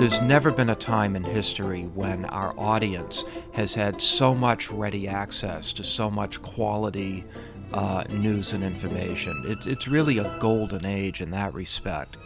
there's never been a time in history when our audience has had so much ready access to so much quality uh, news and information. It, it's really a golden age in that respect.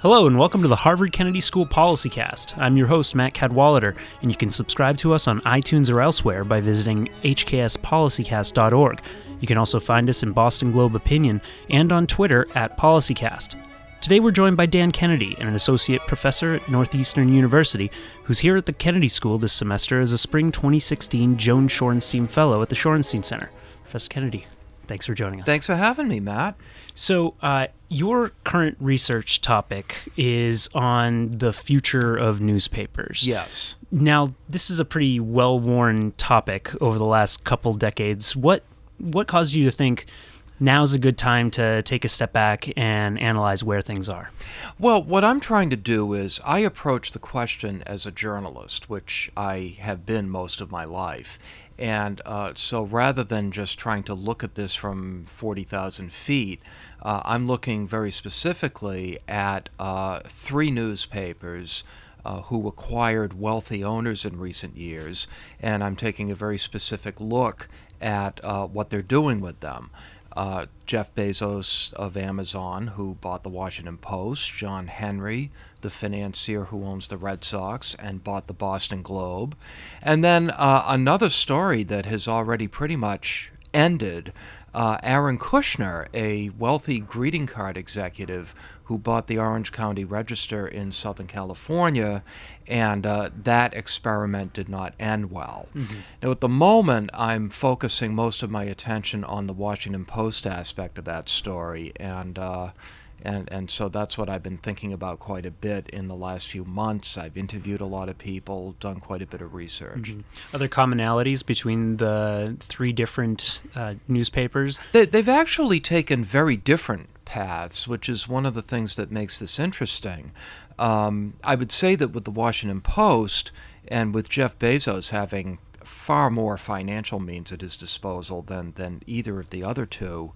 Hello, and welcome to the Harvard Kennedy School Policycast. I'm your host, Matt Cadwallader, and you can subscribe to us on iTunes or elsewhere by visiting hkspolicycast.org. You can also find us in Boston Globe Opinion and on Twitter at Policycast. Today we're joined by Dan Kennedy, an associate professor at Northeastern University, who's here at the Kennedy School this semester as a spring 2016 Joan Shorenstein Fellow at the Shorenstein Center. Professor Kennedy, thanks for joining us. Thanks for having me, Matt. So, uh, your current research topic is on the future of newspapers. Yes. Now, this is a pretty well-worn topic over the last couple decades. What what caused you to think now's a good time to take a step back and analyze where things are? Well, what I'm trying to do is I approach the question as a journalist, which I have been most of my life. And uh, so rather than just trying to look at this from 40,000 feet, uh, I'm looking very specifically at uh, three newspapers. Uh, who acquired wealthy owners in recent years, and I'm taking a very specific look at uh, what they're doing with them uh, Jeff Bezos of Amazon, who bought the Washington Post, John Henry, the financier who owns the Red Sox and bought the Boston Globe, and then uh, another story that has already pretty much ended. Uh, Aaron Kushner, a wealthy greeting card executive who bought the Orange County Register in Southern California, and uh, that experiment did not end well. Mm-hmm. Now, at the moment, I'm focusing most of my attention on the Washington Post aspect of that story, and uh, and and so that's what I've been thinking about quite a bit in the last few months. I've interviewed a lot of people, done quite a bit of research. Mm-hmm. Are there commonalities between the three different uh, newspapers? They, they've actually taken very different paths, which is one of the things that makes this interesting. Um, I would say that with the Washington Post and with Jeff Bezos having far more financial means at his disposal than, than either of the other two,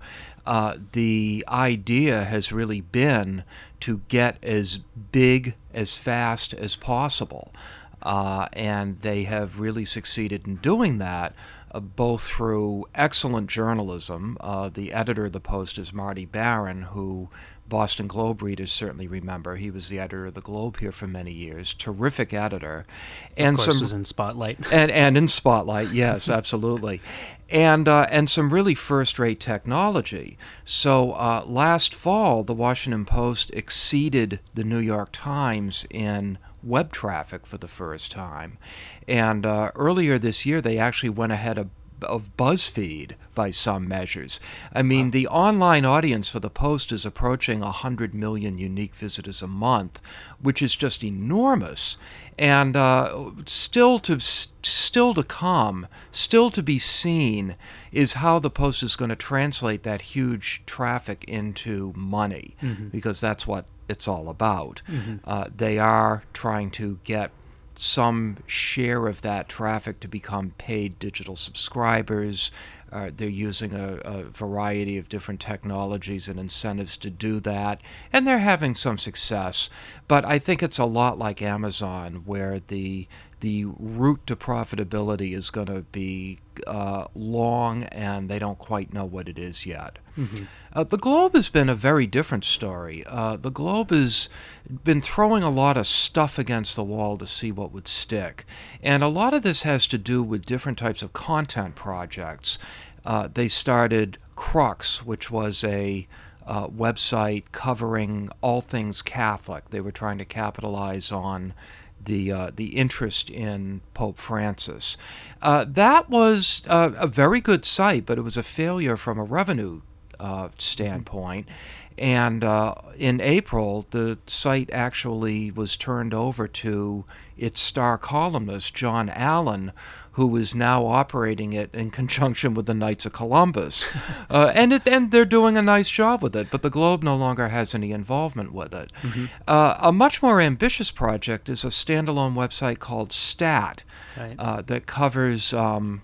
uh, the idea has really been to get as big as fast as possible. Uh, and they have really succeeded in doing that uh, both through excellent journalism. Uh, the editor of the Post is Marty Baron, who Boston Globe readers certainly remember. He was the editor of the Globe here for many years. Terrific editor, and of course some was in Spotlight. And and in Spotlight, yes, absolutely. And, uh, and some really first rate technology. So uh, last fall, the Washington Post exceeded the New York Times in web traffic for the first time. And uh, earlier this year, they actually went ahead of of BuzzFeed by some measures. I mean, wow. the online audience for the Post is approaching 100 million unique visitors a month, which is just enormous. And uh, still to still to come, still to be seen, is how the Post is going to translate that huge traffic into money, mm-hmm. because that's what it's all about. Mm-hmm. Uh, they are trying to get some share of that traffic to become paid digital subscribers. Uh, they're using a, a, variety of different technologies and incentives to do that, and they're having some success. But I think it's a lot like Amazon, where the the route to profitability is going to be uh, long and they don't quite know what it is yet. Mm-hmm. Uh, the Globe has been a very different story. Uh, the Globe has been throwing a lot of stuff against the wall to see what would stick. And a lot of this has to do with different types of content projects. Uh, they started Crux, which was a uh, website covering all things Catholic. They were trying to capitalize on the uh, the interest in Pope Francis. Uh, that was uh, a very good site, but it was a failure from a revenue uh, standpoint. And uh, in April, the site actually was turned over to its star columnist, John Allen, who is now operating it in conjunction with the Knights of Columbus. uh, and, it, and they're doing a nice job with it, but the Globe no longer has any involvement with it. Mm-hmm. Uh, a much more ambitious project is a standalone website called STAT right. uh, that covers um,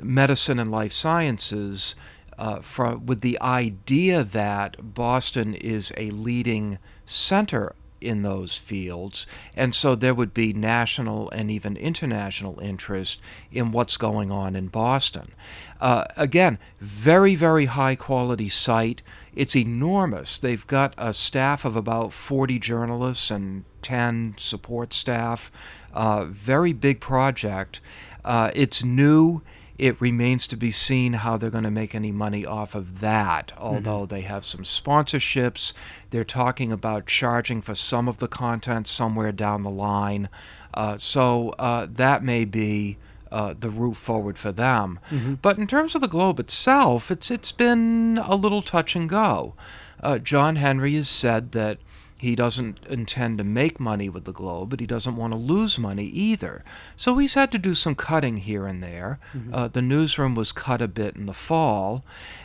medicine and life sciences uh, from, with the idea that Boston is a leading center in those fields, and so there would be national and even international interest in what's going on in Boston. Uh, again, very, very high quality site. It's enormous. They've got a staff of about 40 journalists and 10 support staff. Uh, very big project. Uh, it's new it remains to be seen how they're going to make any money off of that, although mm-hmm. they have some sponsorships. They're talking about charging for some of the content somewhere down the line. Uh, so uh, that may be. Uh, the route forward for them, mm-hmm. but in terms of the globe itself, it's it's been a little touch and go. Uh, John Henry has said that he doesn't intend to make money with the Globe, but he doesn't want to lose money either. So he's had to do some cutting here and there. Mm-hmm. Uh, the newsroom was cut a bit in the fall.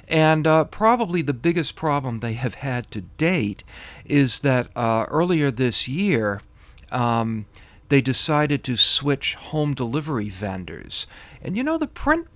And uh, probably the biggest problem they have had to date is that uh, earlier this year, um, they decided to switch home delivery vendors. And you know, the print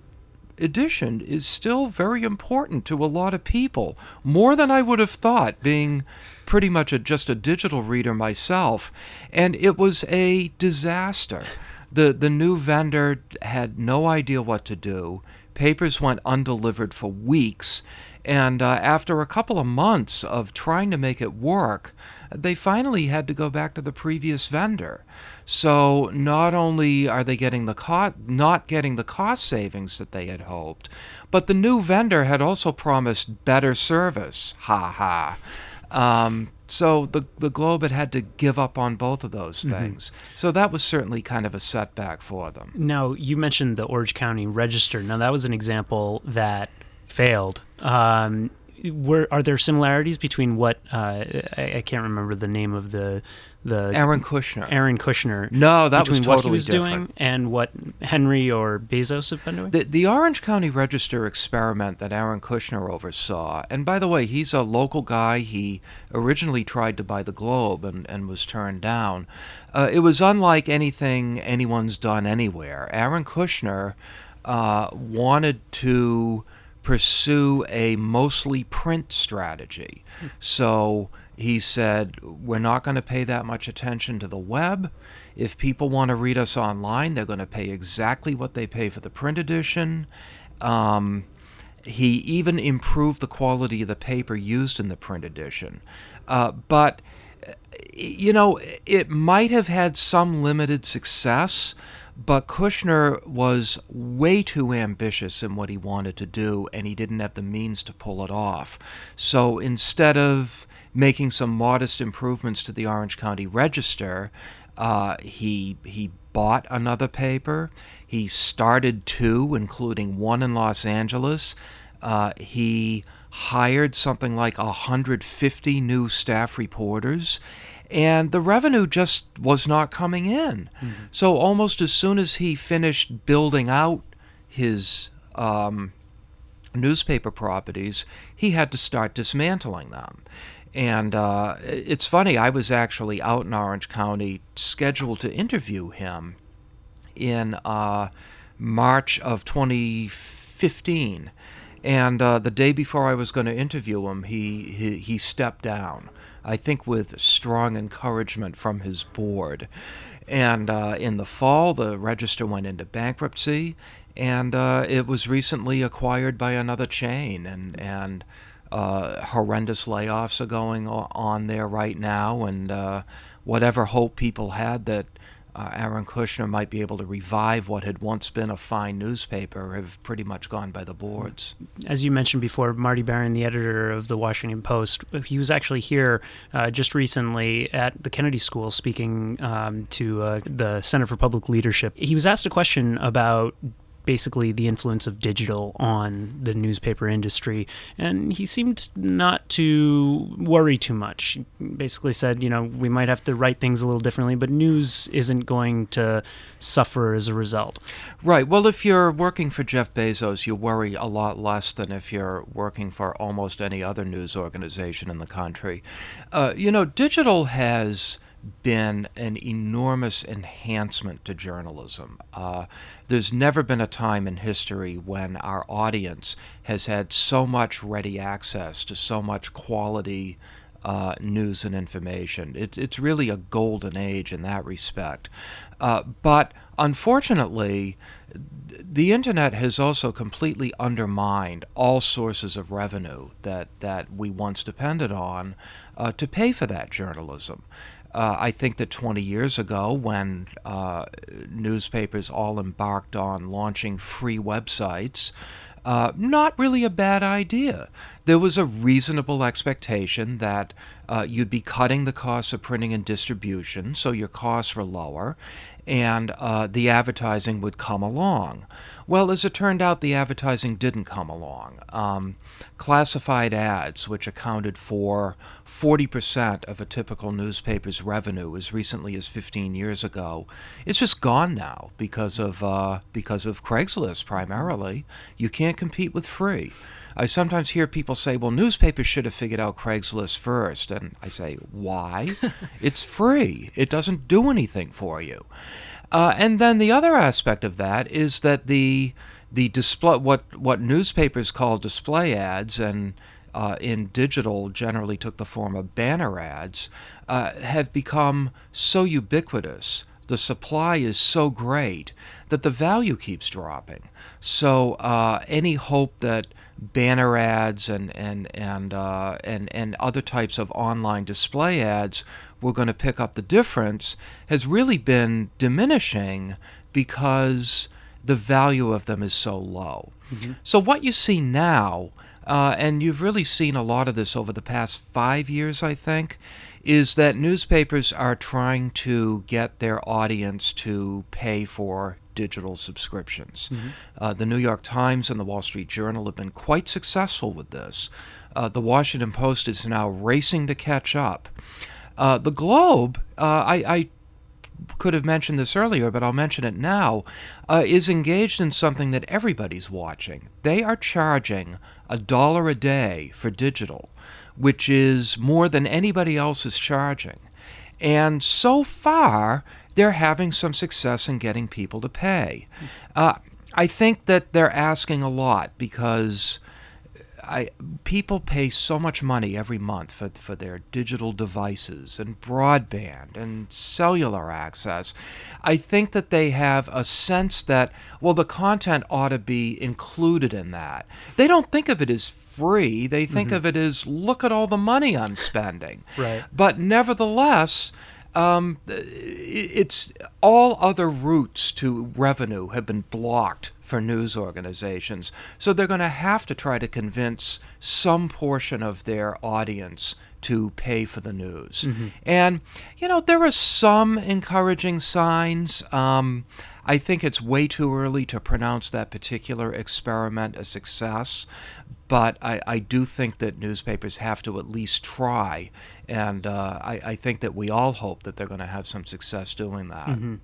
edition is still very important to a lot of people, more than I would have thought, being pretty much a, just a digital reader myself, and it was a disaster. The, the new vendor had no idea what to do. Papers went undelivered for weeks, and uh, after a couple of months of trying to make it work, they finally had to go back to the previous vendor. So not only are they getting the co- not getting the cost savings that they had hoped, but the new vendor had also promised better service. Ha ha. Um, so the the Globe had had to give up on both of those mm-hmm. things. Mm-hmm. So that was certainly kind of a setback for them. Now you mentioned the Orange County Register. Now that was an example that failed. Um, were are there similarities between what uh, I, I, can't remember the name of the the Aaron Kushner. Aaron Kushner. No, that was totally what he was different. doing and what Henry or Bezos have been doing. The, the Orange County Register experiment that Aaron Kushner oversaw, and by the way, he's a local guy. He originally tried to buy the Globe and, and was turned down. Uh, it was unlike anything anyone's done anywhere. Aaron Kushner uh, wanted to pursue a mostly print strategy. So he said, We're not going to pay that much attention to the web. If people want to read us online, they're going to pay exactly what they pay for the print edition. Um, he even improved the quality of the paper used in the print edition. Uh, but, you know, it might have had some limited success, but Kushner was way too ambitious in what he wanted to do, and he didn't have the means to pull it off. So instead of making some modest improvements to the Orange County Register, uh, he he bought another paper. He started two, including one in Los Angeles. Uh, he hired something like 150 new staff reporters and the revenue just was not coming in. Mm-hmm. So almost as soon as he finished building out his um, newspaper properties, he had to start dismantling them. And uh, it's funny, I was actually out in Orange County scheduled to interview him in uh, March of 2015. And uh, the day before I was going to interview him, he, he, he stepped down. I think with strong encouragement from his board. And uh, in the fall, the register went into bankruptcy, and uh, it was recently acquired by another chain. And and uh, horrendous layoffs are going on there right now, and uh, whatever hope people had that uh, Aaron Kushner might be able to revive what had once been a fine newspaper have pretty much gone by the boards. As you mentioned before, Marty Baron, the editor of the Washington Post, he was actually here uh, just recently at the Kennedy School speaking um, to uh, the Center for Public Leadership. He was asked a question about basically the influence of digital on the newspaper industry. And he seemed not to worry too much. He basically said, you know, we might have to write things a little differently, but news isn't going to suffer as a result. Right. Well, if you're working for Jeff Bezos, you worry a lot less than if you're working for almost any other news organization in the country. Uh, you know, digital has been an enormous enhancement to journalism. Uh, there's never been a time in history when our audience has had so much ready access to so much quality uh, news and information. It, it's really a golden age in that respect. Uh, but unfortunately, the internet has also completely undermined all sources of revenue that, that we once depended on uh, to pay for that journalism. Uh, I think that 20 years ago, when uh, newspapers all embarked on launching free websites, uh, not really a bad idea. There was a reasonable expectation that uh, you'd be cutting the costs of printing and distribution, so your costs were lower, and uh, the advertising would come along. Well, as it turned out, the advertising didn't come along. Um, classified ads, which accounted for 40% of a typical newspaper's revenue as recently as 15 years ago, it's just gone now because of uh, because of Craigslist primarily. You can't compete with free. I sometimes hear people say, well, newspapers should have figured out Craigslist first. And I say, why? it's free, it doesn't do anything for you. Uh, and then the other aspect of that is that the the display what what newspapers call display ads and uh, in digital generally took the form of banner ads uh, have become so ubiquitous. The supply is so great that the value keeps dropping. So uh, any hope that banner ads and and and uh, and and other types of online display ads were going to pick up the difference has really been diminishing because the value of them is so low. Mm-hmm. So what you see now, uh, and you've really seen a lot of this over the past five years, I think, is that newspapers are trying to get their audience to pay for digital subscriptions. Mm-hmm. Uh, the New York Times and the Wall Street Journal have been quite successful with this. Uh, the Washington Post is now racing to catch up. Uh, the Globe, uh, I, I, could have mentioned this earlier, but I'll mention it now, uh, is engaged in something that everybody's watching. They are charging a dollar a day for digital, which is more than anybody else is charging. And so far, they're having some success in getting people to pay. Uh, I think that they're asking a lot because I, people pay so much money every month for, for their digital devices and broadband and cellular access. I think that they have a sense that, well, the content ought to be included in that. They don't think of it as free, they think mm-hmm. of it as, look at all the money I'm spending. Right. But nevertheless, um, it's all other routes to revenue have been blocked for news organizations. So they're going to have to try to convince some portion of their audience to pay for the news. Mm-hmm. And, you know, there are some encouraging signs. Um, I think it's way too early to pronounce that particular experiment a success, but I, I do think that newspapers have to at least try, and uh, I, I, think that we all hope that they're going to have some success doing that. Mm-hmm.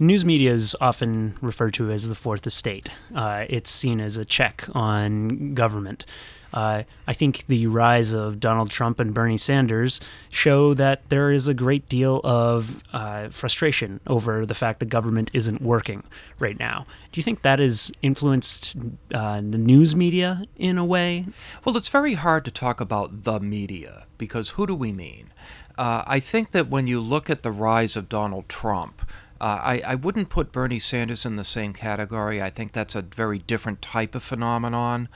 News media is often referred to as the fourth estate. Uh, it's seen as a check on government. Uh, I think the rise of Donald Trump and Bernie Sanders show that there is a great deal of uh, frustration over the fact that government isn't working right now. Do you think that has influenced uh, the news media in a way? Well, it's very hard to talk about the media because who do we mean? Uh, I think that when you look at the rise of Donald Trump, uh, I, I wouldn't put Bernie Sanders in the same category. I think that's a very different type of phenomenon.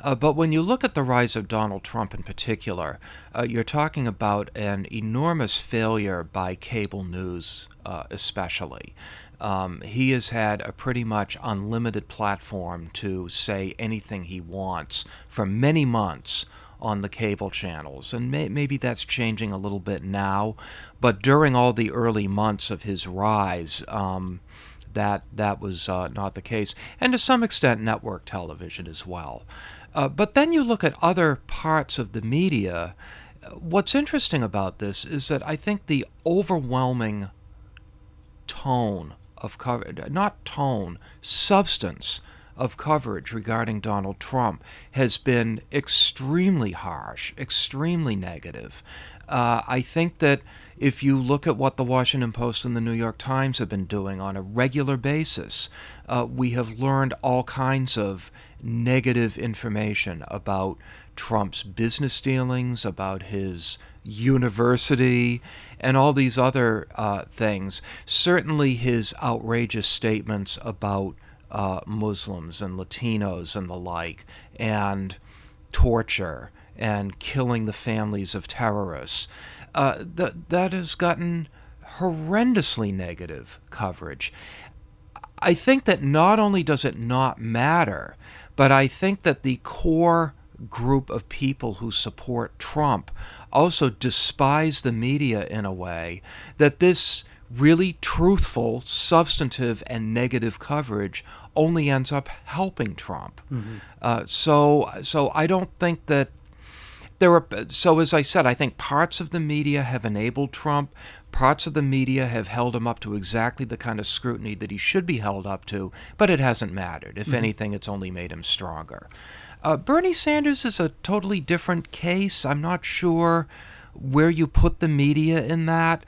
Uh, but when you look at the rise of Donald Trump in particular, uh, you're talking about an enormous failure by cable news, uh, especially. Um, he has had a pretty much unlimited platform to say anything he wants for many months on the cable channels. And may, maybe that's changing a little bit now, but during all the early months of his rise, um, that that was uh, not the case, and to some extent, network television as well. Uh, but then you look at other parts of the media. What's interesting about this is that I think the overwhelming tone of coverage, not tone, substance of coverage regarding Donald Trump has been extremely harsh, extremely negative. Uh, I think that if you look at what the Washington Post and the New York Times have been doing on a regular basis, uh, we have learned all kinds of negative information about Trump's business dealings, about his university, and all these other uh, things. Certainly, his outrageous statements about uh, Muslims and Latinos and the like, and torture and killing the families of terrorists. Uh, that that has gotten horrendously negative coverage. I think that not only does it not matter, but I think that the core group of people who support Trump also despise the media in a way that this really truthful, substantive, and negative coverage only ends up helping Trump. Mm-hmm. Uh, so, so I don't think that there are. So, as I said, I think parts of the media have enabled Trump. Parts of the media have held him up to exactly the kind of scrutiny that he should be held up to, but it hasn't mattered. If mm-hmm. anything, it's only made him stronger. Uh, Bernie Sanders is a totally different case. I'm not sure where you put the media in that.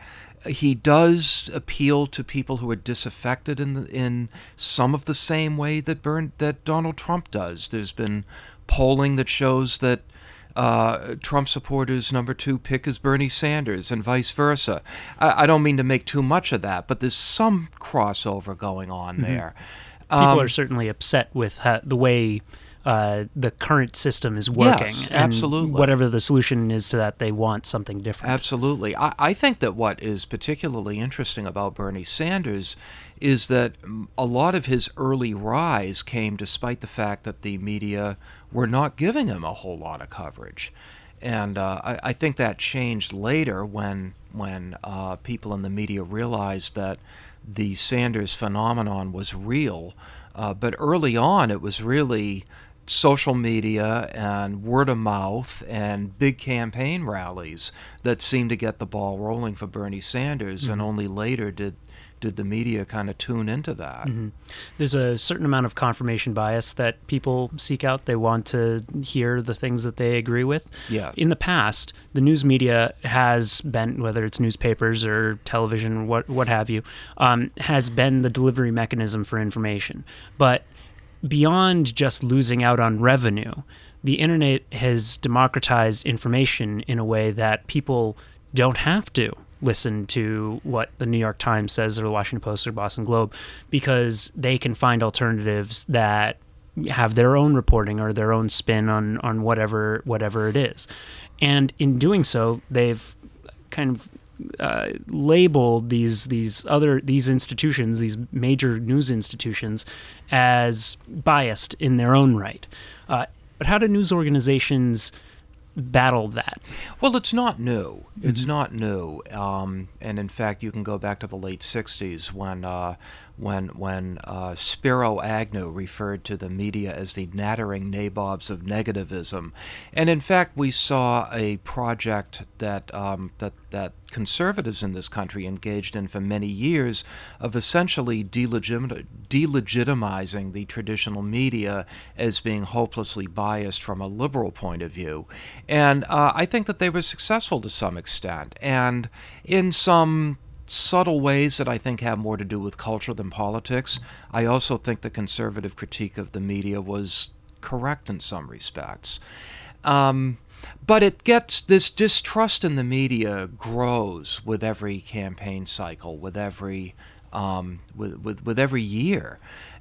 He does appeal to people who are disaffected in the, in some of the same way that Bern, that Donald Trump does. There's been polling that shows that uh, Trump supporters' number two pick is Bernie Sanders, and vice versa. I, I, don't mean to make too much of that, but there's some crossover going on mm-hmm. there. People um, are certainly upset with the way uh, the current system is working. Yes, absolutely. Whatever the solution is to that, they want something different. Absolutely. I, I think that what is particularly interesting about Bernie Sanders is that a lot of his early rise came despite the fact that the media were not giving him a whole lot of coverage. And uh, I, I, think that changed later when when uh, people in the media realized that the Sanders phenomenon was real. Uh, but early on, it was really social media and word of mouth and big campaign rallies that seemed to get the ball rolling for Bernie Sanders, mm-hmm. and only later did did the media kind of tune into that? Mm-hmm. There's a certain amount of confirmation bias that people seek out. They want to hear the things that they agree with. Yeah. In the past, the news media has been, whether it's newspapers or television, what what have you, um, has been the delivery mechanism for information. But beyond just losing out on revenue, the internet has democratized information in a way that people don't have to listen to what the New York Times says or the Washington Post or Boston Globe because they can find alternatives that have their own reporting or their own spin on on whatever whatever it is. And in doing so, they've kind of uh, labeled these these other these institutions, these major news institutions, as biased in their own right. Uh, but how do news organizations battle that? Well, it's not new. Mm-hmm. It's not new. Um, and in fact, you can go back to the late '60s when uh, when when uh, Spiro Agnew referred to the media as the nattering nabobs of negativism, and in fact, we saw a project that um, that that conservatives in this country engaged in for many years of essentially delegit- delegitimizing the traditional media as being hopelessly biased from a liberal point of view, and uh, I think that they were successful to some extent, and in some subtle ways that I think have more to do with culture than politics. I also think the conservative critique of the media was correct in some respects. Um, but it gets this distrust in the media grows with every campaign cycle, with every um, with, with, with every year.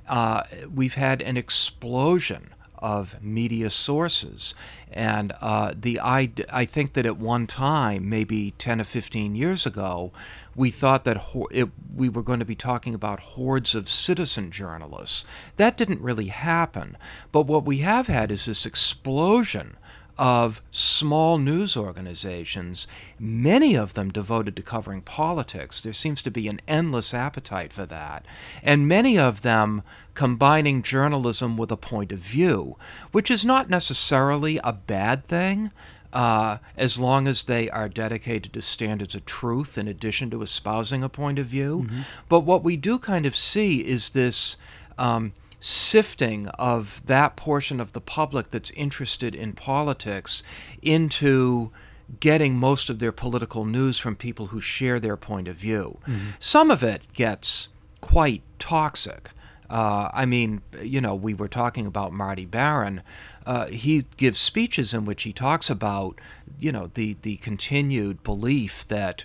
Uh, we've had an explosion of media sources. And uh, the I, I think that at one time, maybe 10 or 15 years ago, we thought that ho- it, we were going to be talking about hordes of citizen journalists. That didn't really happen. But what we have had is this explosion of small news organizations, many of them devoted to covering politics. There seems to be an endless appetite for that. And many of them combining journalism with a point of view, which is not necessarily a bad thing. Uh, as long as they are dedicated to standards of truth in addition to espousing a point of view. Mm-hmm. But what we do kind of see is this um, sifting of that portion of the public that's interested in politics into getting most of their political news from people who share their point of view. Mm-hmm. Some of it gets quite toxic. Uh, I mean, you know, we were talking about Marty Baron. Uh, he gives speeches in which he talks about, you know, the, the continued belief that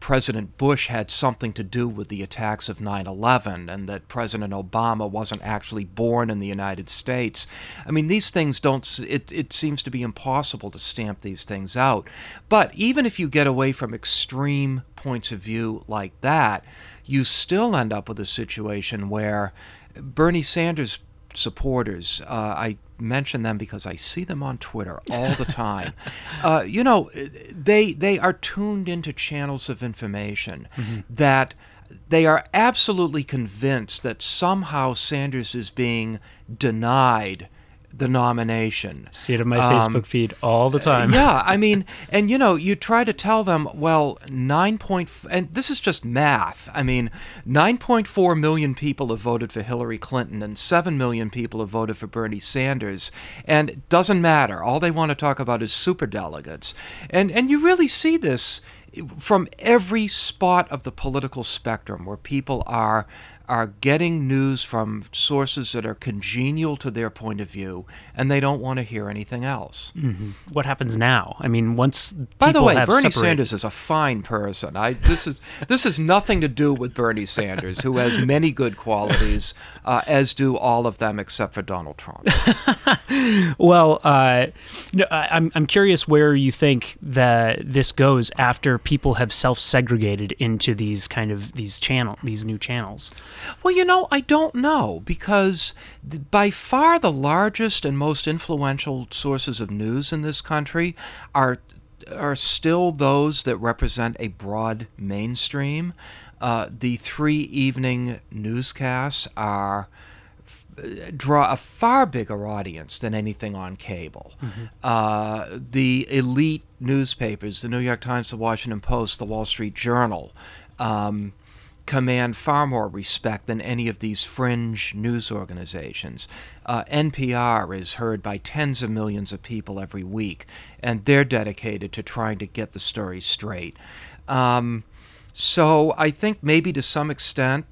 President Bush had something to do with the attacks of 9 11 and that President Obama wasn't actually born in the United States. I mean, these things don't, it, it seems to be impossible to stamp these things out. But even if you get away from extreme points of view like that, you still end up with a situation where Bernie Sanders supporters, uh, I mention them because I see them on Twitter all the time. uh, you know, they they are tuned into channels of information mm-hmm. that they are absolutely convinced that somehow Sanders is being denied the nomination. See it in my um, Facebook feed all the time. yeah, I mean, and you know, you try to tell them, well, nine and this is just math. I mean, nine point four million people have voted for Hillary Clinton, and seven million people have voted for Bernie Sanders, and it doesn't matter. All they want to talk about is super delegates, and and you really see this from every spot of the political spectrum where people are are getting news from sources that are congenial to their point of view, and they don't want to hear anything else. Mm-hmm. What happens now? I mean, once by the way, Bernie separated... Sanders is a fine person. I this is this has nothing to do with Bernie Sanders, who has many good qualities, uh, as do all of them except for Donald Trump. well, uh, you know, I, I'm I'm curious where you think that this goes after people have self-segregated into these kind of these channel these new channels. Well, you know, I don't know because by far the largest and most influential sources of news in this country are are still those that represent a broad mainstream. Uh, the three evening newscasts are draw a far bigger audience than anything on cable. Mm-hmm. Uh, the elite newspapers, the New York Times, the Washington Post, the Wall Street Journal, um, command far more respect than any of these fringe news organizations. Uh, NPR is heard by tens of millions of people every week, and they're dedicated to trying to get the story straight. Um, so I think maybe to some extent,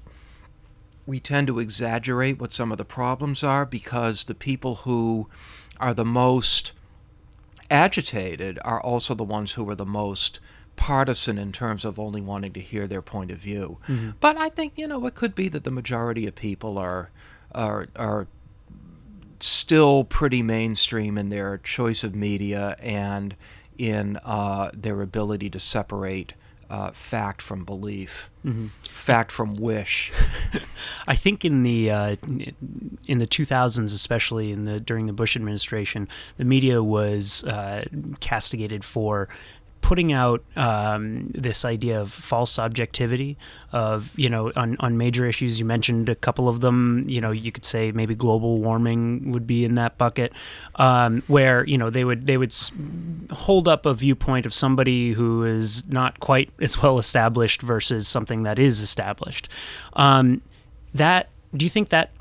we tend to exaggerate what some of the problems are because the people who are the most agitated are also the ones who are the most partisan in terms of only wanting to hear their point of view. Mm-hmm. But I think you know it could be that the majority of people are are are still pretty mainstream in their choice of media and in uh, their ability to separate uh, fact from belief, mm-hmm. fact from wish. I think in the uh, in the 2000s, especially in the during the Bush administration, the media was uh, castigated for putting out um, this idea of false objectivity of you know on, on major issues you mentioned a couple of them you know you could say maybe global warming would be in that bucket um, where you know they would they would hold up a viewpoint of somebody who is not quite as well established versus something that is established. Um, that do you think that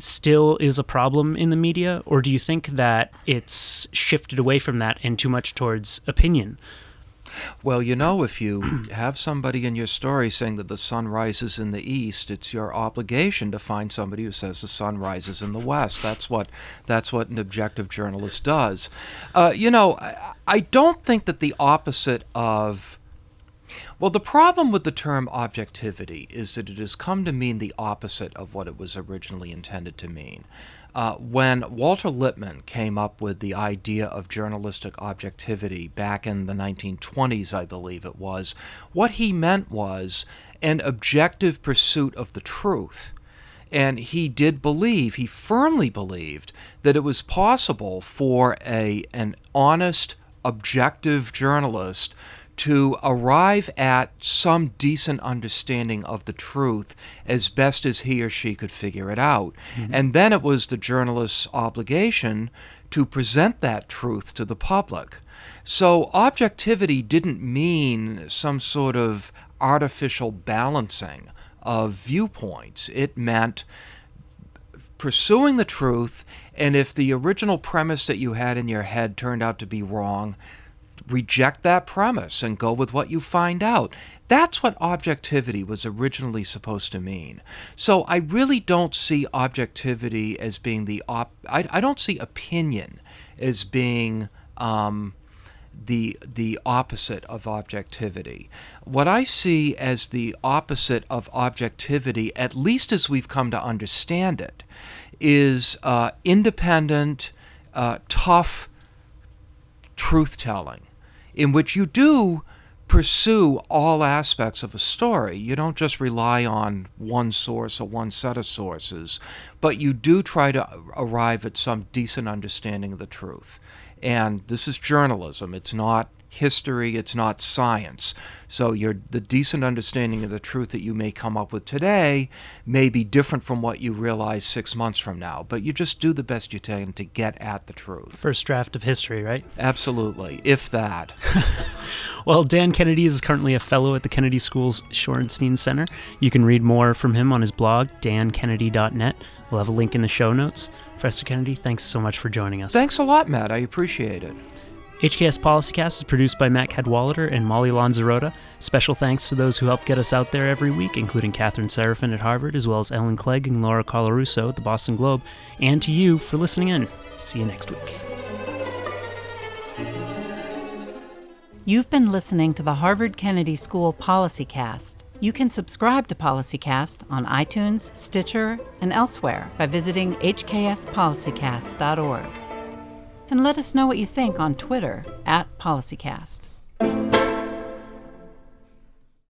still is a problem in the media or do you think that it's shifted away from that and too much towards opinion well, you know, if you have somebody in your story saying that the sun rises in the east, it's your obligation to find somebody who says the sun rises in the west. That's what that's what an objective journalist does. Uh, you know, I, I don't think that the opposite of well, the problem with the term objectivity is that it has come to mean the opposite of what it was originally intended to mean. Uh, when Walter Lippmann came up with the idea of journalistic objectivity back in the 1920s, I believe it was, what he meant was an objective pursuit of the truth. And he did believe, he firmly believed, that it was possible for a, an honest, objective journalist to arrive at some decent understanding of the truth as best as he or she could figure it out. Mm-hmm. And then it was the journalist's obligation to present that truth to the public. So objectivity didn't mean some sort of artificial balancing of viewpoints. It meant pursuing the truth, and if the original premise that you had in your head turned out to be wrong, reject that premise and go with what you find out. That's what objectivity was originally supposed to mean. So I really don't see objectivity as being the op. I, I don't see opinion as being um, the the opposite of objectivity. What I see as the opposite of objectivity, at least as we've come to understand it, is uh, independent, uh, tough truth telling, in which you do pursue all aspects of a story. You don't just rely on one source or one set of sources, but you do try to arrive at some decent understanding of the truth. And this is journalism, it's not history, it's not science. So your the decent understanding of the truth that you may come up with today may be different from what you realize 6 months from now, but you just do the best you can to get at the truth. First draft of history, right? Absolutely, if that. well, Dan Kennedy is currently a fellow at the Kennedy School's Shorenstein Center. You can read more from him on his blog, dankennedy.net. We'll have a link in the show notes. Professor Kennedy, thanks so much for joining us. Thanks a lot, Matt. I appreciate it. HKS Policycast is produced by Matt Cadwallader and Molly Lanzarotta. Special thanks to those who help get us out there every week, including Catherine Seraphin at Harvard, as well as Ellen Clegg and Laura Colarusso at the Boston Globe, and to you for listening in. See you next week. You've been listening to the Harvard Kennedy School Policycast. You can subscribe to Policycast on iTunes, Stitcher, and elsewhere by visiting hkspolicycast.org and let us know what you think on Twitter at PolicyCast.